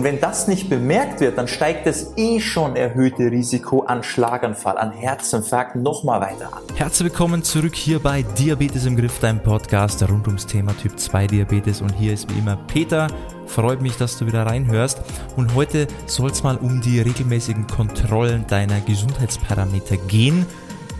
Und wenn das nicht bemerkt wird, dann steigt das eh schon erhöhte Risiko an Schlaganfall, an Herzinfarkt nochmal weiter an. Herzlich willkommen zurück hier bei Diabetes im Griff, deinem Podcast rund ums Thema Typ 2 Diabetes. Und hier ist wie immer Peter. Freut mich, dass du wieder reinhörst. Und heute soll es mal um die regelmäßigen Kontrollen deiner Gesundheitsparameter gehen.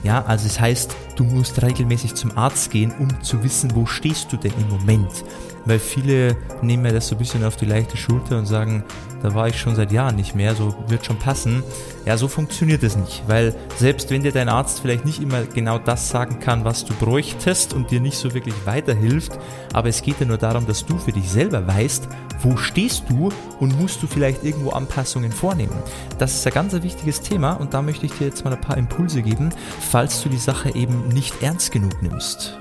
Ja, also es heißt, du musst regelmäßig zum Arzt gehen, um zu wissen, wo stehst du denn im Moment. Weil viele nehmen mir das so ein bisschen auf die leichte Schulter und sagen, da war ich schon seit Jahren nicht mehr, so wird schon passen. Ja, so funktioniert es nicht, weil selbst wenn dir dein Arzt vielleicht nicht immer genau das sagen kann, was du bräuchtest und dir nicht so wirklich weiterhilft, aber es geht ja nur darum, dass du für dich selber weißt, wo stehst du und musst du vielleicht irgendwo Anpassungen vornehmen. Das ist ein ganz wichtiges Thema und da möchte ich dir jetzt mal ein paar Impulse geben, falls du die Sache eben nicht ernst genug nimmst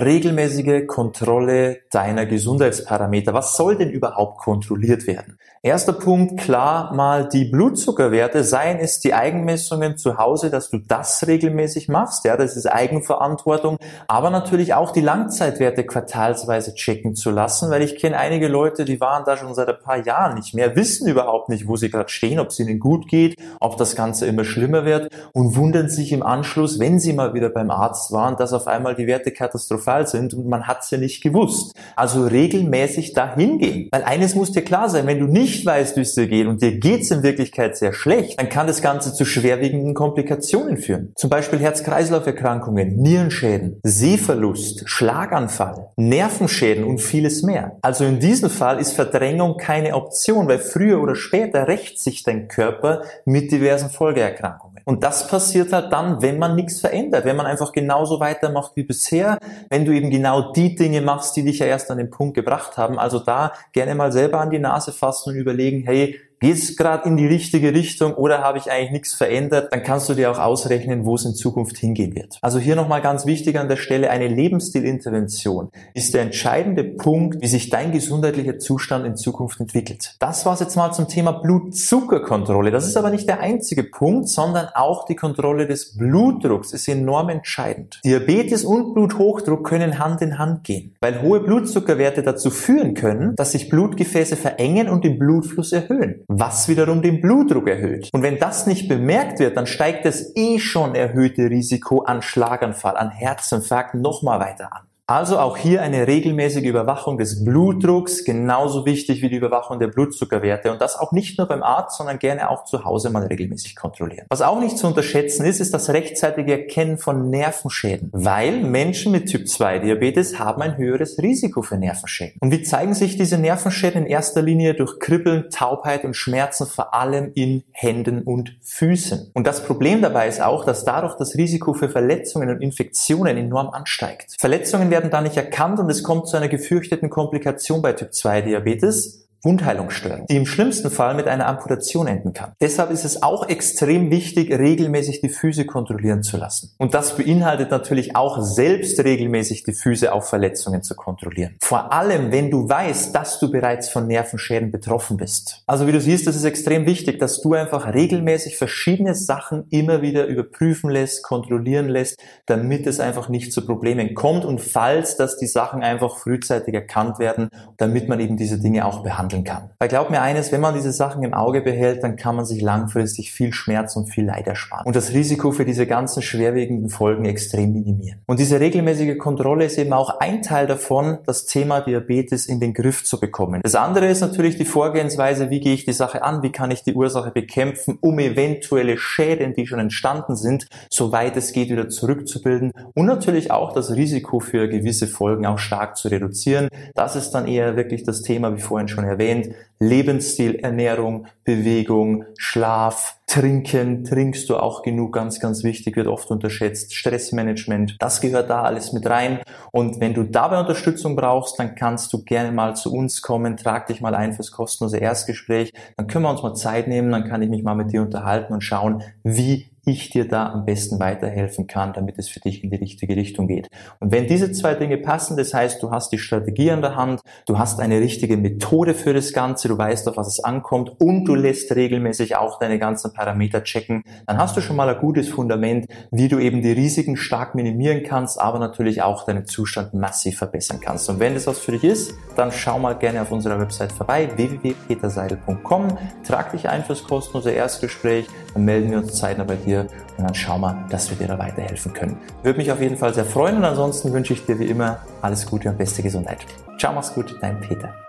regelmäßige Kontrolle deiner Gesundheitsparameter. Was soll denn überhaupt kontrolliert werden? Erster Punkt, klar mal die Blutzuckerwerte, seien es die Eigenmessungen zu Hause, dass du das regelmäßig machst, ja, das ist Eigenverantwortung, aber natürlich auch die Langzeitwerte quartalsweise checken zu lassen, weil ich kenne einige Leute, die waren da schon seit ein paar Jahren nicht mehr, wissen überhaupt nicht, wo sie gerade stehen, ob es ihnen gut geht, ob das Ganze immer schlimmer wird und wundern sich im Anschluss, wenn sie mal wieder beim Arzt waren, dass auf einmal die Werte katastrophal sind und man hat es ja nicht gewusst. Also regelmäßig dahin gehen, weil eines muss dir klar sein, wenn du nicht nicht weißt, wie es dir geht und dir geht's in Wirklichkeit sehr schlecht, dann kann das Ganze zu schwerwiegenden Komplikationen führen. Zum Beispiel Herz-Kreislauf-Erkrankungen, Nierenschäden, Sehverlust, Schlaganfall, Nervenschäden und vieles mehr. Also in diesem Fall ist Verdrängung keine Option, weil früher oder später rächt sich dein Körper mit diversen Folgeerkrankungen. Und das passiert halt dann, wenn man nichts verändert, wenn man einfach genauso weitermacht wie bisher, wenn du eben genau die Dinge machst, die dich ja erst an den Punkt gebracht haben. Also da gerne mal selber an die Nase fassen und überlegen, hey, Geht es gerade in die richtige Richtung oder habe ich eigentlich nichts verändert? Dann kannst du dir auch ausrechnen, wo es in Zukunft hingehen wird. Also hier nochmal ganz wichtig an der Stelle, eine Lebensstilintervention ist der entscheidende Punkt, wie sich dein gesundheitlicher Zustand in Zukunft entwickelt. Das war es jetzt mal zum Thema Blutzuckerkontrolle. Das ist aber nicht der einzige Punkt, sondern auch die Kontrolle des Blutdrucks ist enorm entscheidend. Diabetes und Bluthochdruck können Hand in Hand gehen, weil hohe Blutzuckerwerte dazu führen können, dass sich Blutgefäße verengen und den Blutfluss erhöhen was wiederum den Blutdruck erhöht. Und wenn das nicht bemerkt wird, dann steigt das eh schon erhöhte Risiko an Schlaganfall, an Herzinfarkt nochmal weiter an. Also auch hier eine regelmäßige Überwachung des Blutdrucks, genauso wichtig wie die Überwachung der Blutzuckerwerte und das auch nicht nur beim Arzt, sondern gerne auch zu Hause mal regelmäßig kontrollieren. Was auch nicht zu unterschätzen ist, ist das rechtzeitige Erkennen von Nervenschäden, weil Menschen mit Typ 2 Diabetes haben ein höheres Risiko für Nervenschäden. Und wie zeigen sich diese Nervenschäden in erster Linie durch Kribbeln, Taubheit und Schmerzen, vor allem in Händen und Füßen. Und das Problem dabei ist auch, dass dadurch das Risiko für Verletzungen und Infektionen enorm ansteigt. Verletzungen werden werden da nicht erkannt und es kommt zu einer gefürchteten Komplikation bei Typ 2 Diabetes. Wundheilungsstörung, die im schlimmsten Fall mit einer Amputation enden kann. Deshalb ist es auch extrem wichtig, regelmäßig die Füße kontrollieren zu lassen. Und das beinhaltet natürlich auch selbst regelmäßig die Füße auf Verletzungen zu kontrollieren. Vor allem, wenn du weißt, dass du bereits von Nervenschäden betroffen bist. Also wie du siehst, das ist extrem wichtig, dass du einfach regelmäßig verschiedene Sachen immer wieder überprüfen lässt, kontrollieren lässt, damit es einfach nicht zu Problemen kommt und falls, dass die Sachen einfach frühzeitig erkannt werden, damit man eben diese Dinge auch behandelt handeln kann. Weil glaub mir eines, wenn man diese Sachen im Auge behält, dann kann man sich langfristig viel Schmerz und viel Leid ersparen und das Risiko für diese ganzen schwerwiegenden Folgen extrem minimieren. Und diese regelmäßige Kontrolle ist eben auch ein Teil davon, das Thema Diabetes in den Griff zu bekommen. Das andere ist natürlich die Vorgehensweise, wie gehe ich die Sache an, wie kann ich die Ursache bekämpfen, um eventuelle Schäden, die schon entstanden sind, soweit es geht, wieder zurückzubilden und natürlich auch das Risiko für gewisse Folgen auch stark zu reduzieren. Das ist dann eher wirklich das Thema, wie vorhin schon erwähnt, erwähnt, Lebensstil, Ernährung, Bewegung, Schlaf, Trinken, trinkst du auch genug, ganz, ganz wichtig, wird oft unterschätzt, Stressmanagement, das gehört da alles mit rein. Und wenn du dabei Unterstützung brauchst, dann kannst du gerne mal zu uns kommen, trag dich mal ein fürs kostenlose Erstgespräch, dann können wir uns mal Zeit nehmen, dann kann ich mich mal mit dir unterhalten und schauen, wie ich dir da am besten weiterhelfen kann, damit es für dich in die richtige Richtung geht. Und wenn diese zwei Dinge passen, das heißt, du hast die Strategie an der Hand, du hast eine richtige Methode für das Ganze, du weißt, auf was es ankommt und du lässt regelmäßig auch deine ganzen Parameter checken, dann hast du schon mal ein gutes Fundament, wie du eben die Risiken stark minimieren kannst, aber natürlich auch deinen Zustand massiv verbessern kannst. Und wenn das was für dich ist, dann schau mal gerne auf unserer Website vorbei, www.peterseidel.com, trag dich ein fürs kostenlose Erstgespräch, dann melden wir uns zeitnah bei dir und dann schauen wir, dass wir dir da weiterhelfen können. Würde mich auf jeden Fall sehr freuen und ansonsten wünsche ich dir wie immer alles Gute und beste Gesundheit. Ciao, mach's gut, dein Peter.